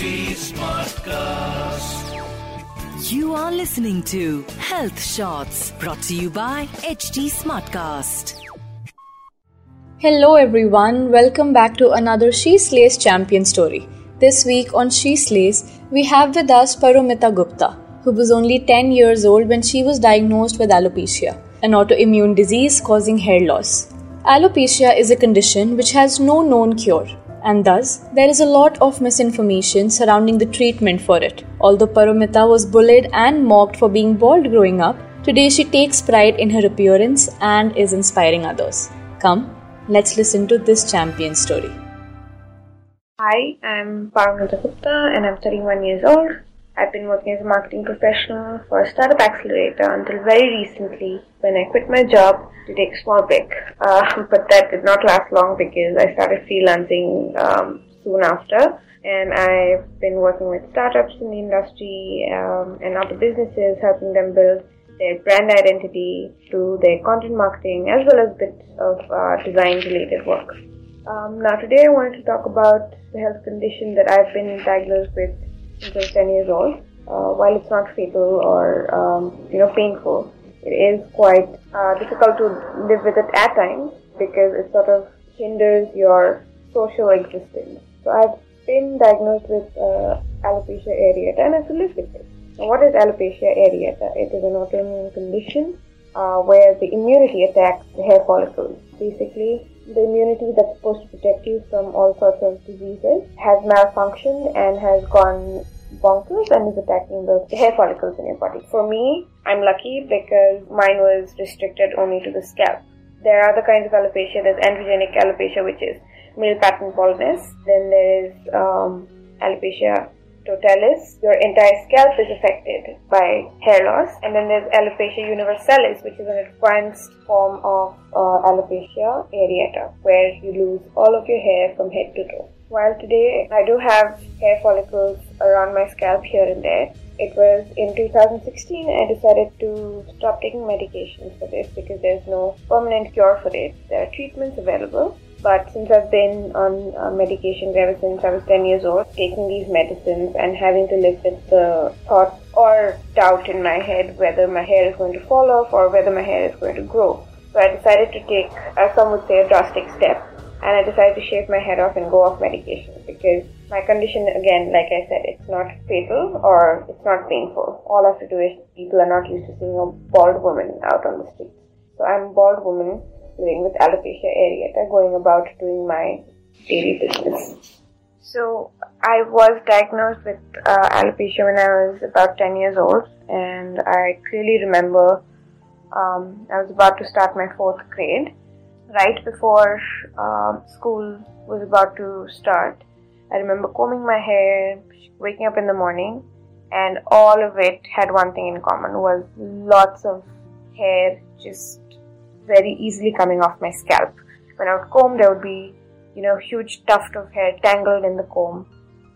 Smartcast. You are listening to Health Shots brought to you by HT Smartcast. Hello everyone, welcome back to another She Slays champion story. This week on She Slays, we have with us Paromita Gupta, who was only 10 years old when she was diagnosed with alopecia, an autoimmune disease causing hair loss. Alopecia is a condition which has no known cure and thus there is a lot of misinformation surrounding the treatment for it. Although Paromita was bullied and mocked for being bald growing up, today she takes pride in her appearance and is inspiring others. Come, let's listen to this champion story. Hi, I'm Paromita Gupta and I'm 31 years old. I've been working as a marketing professional for a startup accelerator until very recently when I quit my job to take a small break. Uh, but that did not last long because I started freelancing um, soon after. And I've been working with startups in the industry um, and other businesses, helping them build their brand identity through their content marketing as well as bits of uh, design related work. Um, now, today I wanted to talk about the health condition that I've been diagnosed with was 10 years old. Uh, while it's not fatal or um, you know painful, it is quite uh, difficult to live with it at times because it sort of hinders your social existence. So I've been diagnosed with uh, alopecia areata and I have live with it. Now, what is alopecia areata? It is an autoimmune condition uh, where the immunity attacks the hair follicles. Basically, the immunity that's supposed to protect you from all sorts of diseases has malfunctioned and has gone bonkers and is attacking the hair follicles in your body. For me, I'm lucky because mine was restricted only to the scalp. There are other kinds of alopecia. There's androgenic alopecia, which is male pattern baldness. Then there is um, alopecia totalis, your entire scalp is affected by hair loss. And then there's alopecia universalis, which is an advanced form of uh, alopecia areata, where you lose all of your hair from head to toe. While today I do have hair follicles around my scalp here and there, it was in 2016 I decided to stop taking medications for this because there's no permanent cure for it. There are treatments available, but since I've been on uh, medication ever since I was 10 years old, taking these medicines and having to live with the thought or doubt in my head whether my hair is going to fall off or whether my hair is going to grow. So I decided to take, as some would say, a drastic step. And I decided to shave my head off and go off medication because my condition, again, like I said, it's not fatal or it's not painful. All I have to do is people are not used to seeing a bald woman out on the streets. So I'm a bald woman living with alopecia areata, going about doing my daily business. So I was diagnosed with uh, alopecia when I was about 10 years old, and I clearly remember um, I was about to start my fourth grade. Right before uh, school was about to start, I remember combing my hair, waking up in the morning, and all of it had one thing in common was lots of hair just very easily coming off my scalp. When I would comb, there would be, you know, huge tuft of hair tangled in the comb.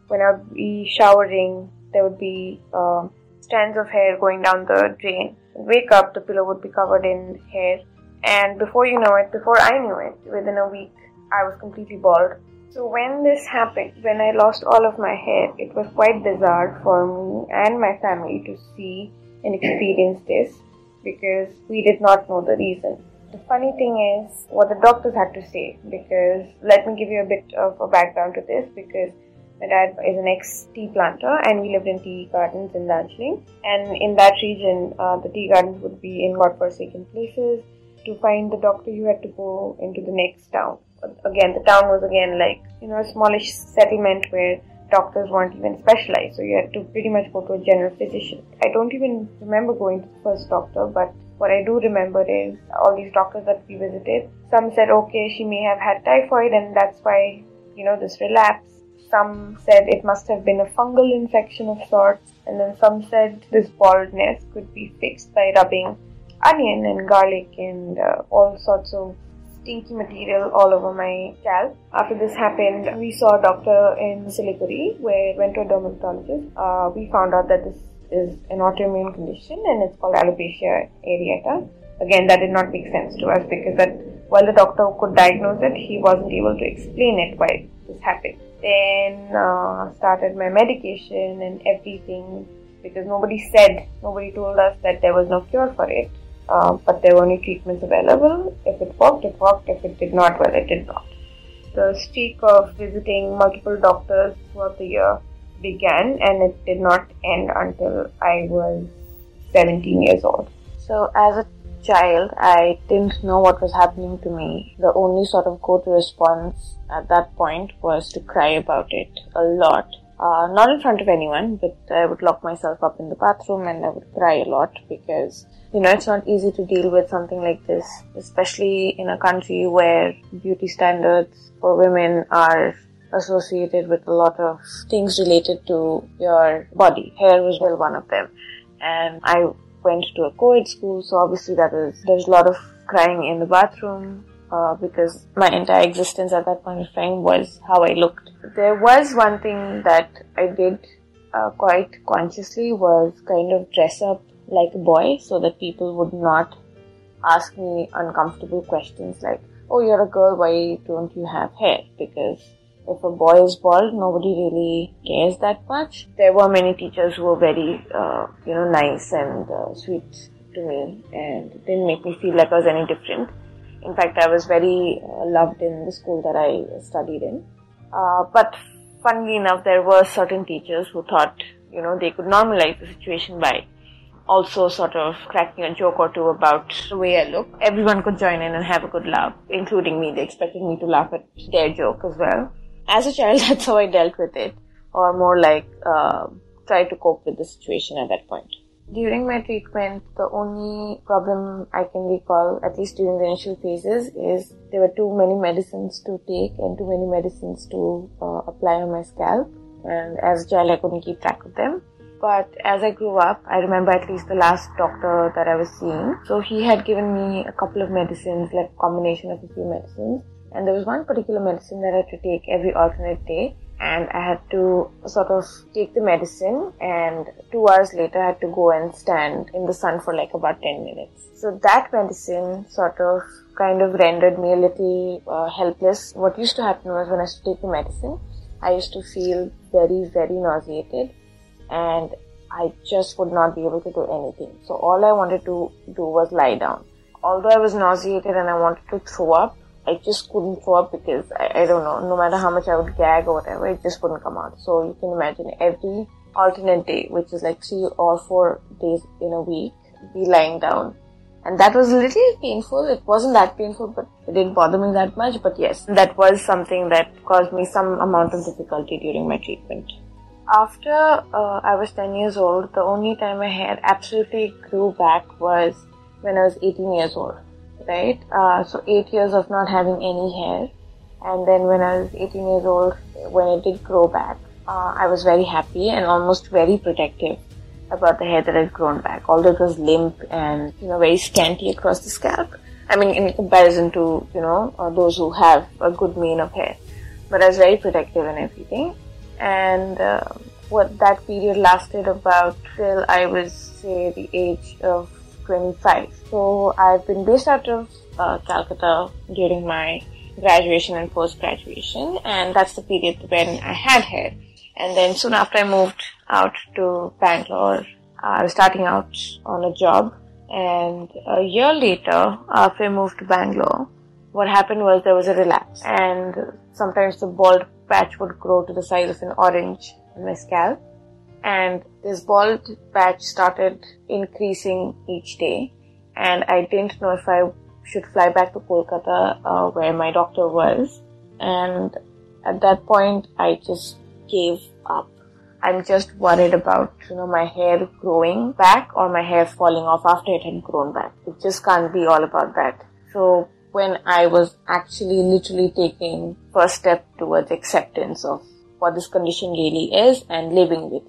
When I would be showering, there would be uh, strands of hair going down the drain. Wake up, the pillow would be covered in hair, and before you know it, before I knew it, within a week, I was completely bald. So when this happened, when I lost all of my hair, it was quite bizarre for me and my family to see and experience this because we did not know the reason. The funny thing is what the doctors had to say because let me give you a bit of a background to this because my dad is an ex tea planter and we lived in tea gardens in Darjeeling and in that region uh, the tea gardens would be in godforsaken places. To find the doctor you had to go into the next town. Again the town was again like you know a smallish settlement where doctors weren't even specialized so you had to pretty much go to a general physician. I don't even remember going to the first doctor but what I do remember is all these doctors that we visited. Some said, okay, she may have had typhoid and that's why, you know, this relapse. Some said it must have been a fungal infection of sorts. And then some said this baldness could be fixed by rubbing onion and garlic and uh, all sorts of stinky material all over my scalp. After this happened, we saw a doctor in Siliguri where went to a dermatologist. Uh, we found out that this is an autoimmune condition and it's called alopecia areata. Again, that did not make sense to us because that while the doctor could diagnose it, he wasn't able to explain it why this happened. Then uh, started my medication and everything because nobody said, nobody told us that there was no cure for it. Uh, but there were only treatments available. If it worked, it worked. If it did not, well, it did not. The streak of visiting multiple doctors throughout the year began and it did not end until I was 17 years old. So, as a child, I didn't know what was happening to me. The only sort of go to response at that point was to cry about it a lot. Uh, not in front of anyone, but I would lock myself up in the bathroom and I would cry a lot because, you know, it's not easy to deal with something like this, especially in a country where beauty standards for women are associated with a lot of things related to your body. Hair was well one of them. And I went to a co-ed school, so obviously that is there's a lot of crying in the bathroom uh, because my entire existence at that point of time was how I looked. There was one thing that I did uh, quite consciously was kind of dress up like a boy so that people would not ask me uncomfortable questions like, "Oh, you're a girl. Why don't you have hair?" Because if a boy is bald, nobody really cares that much. There were many teachers who were very, uh, you know, nice and uh, sweet to me and didn't make me feel like I was any different. In fact, I was very uh, loved in the school that I studied in. Uh, but funnily enough, there were certain teachers who thought, you know, they could normalize the situation by also sort of cracking a joke or two about the way I look. Everyone could join in and have a good laugh, including me. They expected me to laugh at their joke as well as a child, that's how I dealt with it, or more like uh, try to cope with the situation at that point. During my treatment, the only problem I can recall, at least during the initial phases, is there were too many medicines to take and too many medicines to uh, apply on my scalp. And as a child, I couldn't keep track of them. But as I grew up, I remember at least the last doctor that I was seeing. So he had given me a couple of medicines, like a combination of a few medicines and there was one particular medicine that I had to take every alternate day and I had to sort of take the medicine and two hours later I had to go and stand in the sun for like about 10 minutes. So that medicine sort of kind of rendered me a little uh, helpless. What used to happen was when I used to take the medicine, I used to feel very, very nauseated and I just would not be able to do anything. So all I wanted to do was lie down. Although I was nauseated and I wanted to throw up, I just couldn't throw up because I, I don't know, no matter how much I would gag or whatever, it just wouldn't come out. So you can imagine every alternate day, which is like three or four days in a week, be lying down. And that was a little painful. It wasn't that painful, but it didn't bother me that much. But yes, that was something that caused me some amount of difficulty during my treatment. After uh, I was 10 years old, the only time my hair absolutely grew back was when I was 18 years old right? Uh, so eight years of not having any hair, and then when I was 18 years old, when it did grow back, uh, I was very happy and almost very protective about the hair that had grown back, although it was limp and you know very scanty across the scalp. I mean, in comparison to you know uh, those who have a good mane of hair, but I was very protective and everything, and. Uh, what that period lasted about till I was say the age of 25. So I've been based out of uh, Calcutta during my graduation and post graduation, and that's the period when I had hair. And then soon after I moved out to Bangalore, I was starting out on a job. And a year later, after I moved to Bangalore, what happened was there was a relapse, and sometimes the bald patch would grow to the size of an orange on my scalp and this bald patch started increasing each day and I didn't know if I should fly back to Kolkata uh, where my doctor was and at that point I just gave up. I'm just worried about you know my hair growing back or my hair falling off after it had grown back. It just can't be all about that. So when I was actually literally taking first step towards acceptance of what this condition really is and living with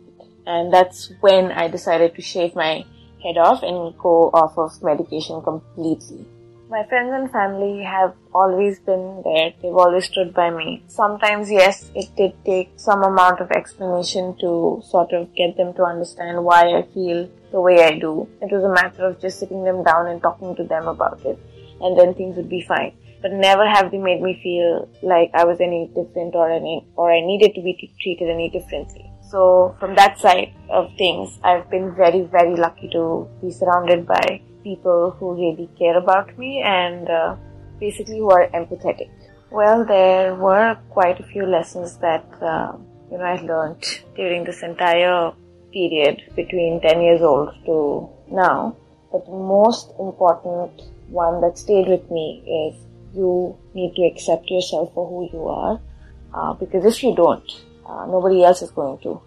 and that's when I decided to shave my head off and go off of medication completely. My friends and family have always been there. They've always stood by me. Sometimes, yes, it did take some amount of explanation to sort of get them to understand why I feel the way I do. It was a matter of just sitting them down and talking to them about it, and then things would be fine. but never have they made me feel like I was any different or any or I needed to be t- treated any differently. So from that side of things, I've been very very lucky to be surrounded by people who really care about me and uh, basically who are empathetic. Well, there were quite a few lessons that uh, you know I learned during this entire period between 10 years old to now. But the most important one that stayed with me is you need to accept yourself for who you are. Uh, because if you don't, uh, nobody else is going to.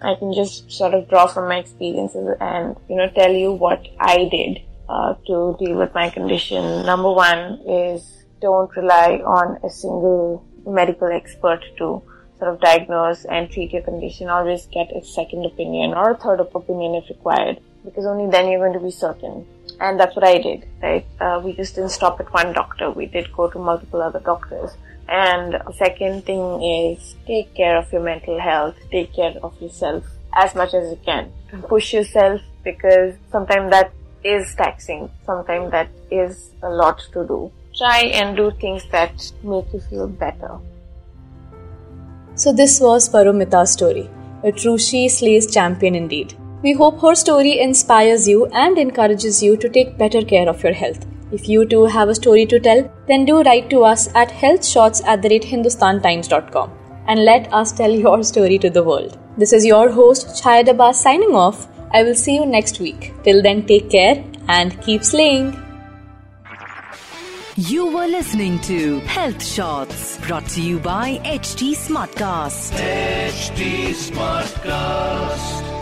I can just sort of draw from my experiences and, you know, tell you what I did uh, to deal with my condition. Number one is don't rely on a single medical expert to sort of diagnose and treat your condition. Always get a second opinion or a third opinion if required, because only then you're going to be certain. And that's what I did, right? Uh, we just didn't stop at one doctor. We did go to multiple other doctors. And second thing is take care of your mental health. Take care of yourself as much as you can. Push yourself because sometimes that is taxing. Sometimes that is a lot to do. Try and do things that make you feel better. So this was Paromita's story, a true she slays champion indeed. We hope her story inspires you and encourages you to take better care of your health. If you too have a story to tell, then do write to us at healthshots at the rate hindustantimes.com and let us tell your story to the world. This is your host, Chayad Abbas signing off. I will see you next week. Till then, take care and keep slaying. You were listening to Health Shots brought to you by HT Smartcast. HT Smartcast.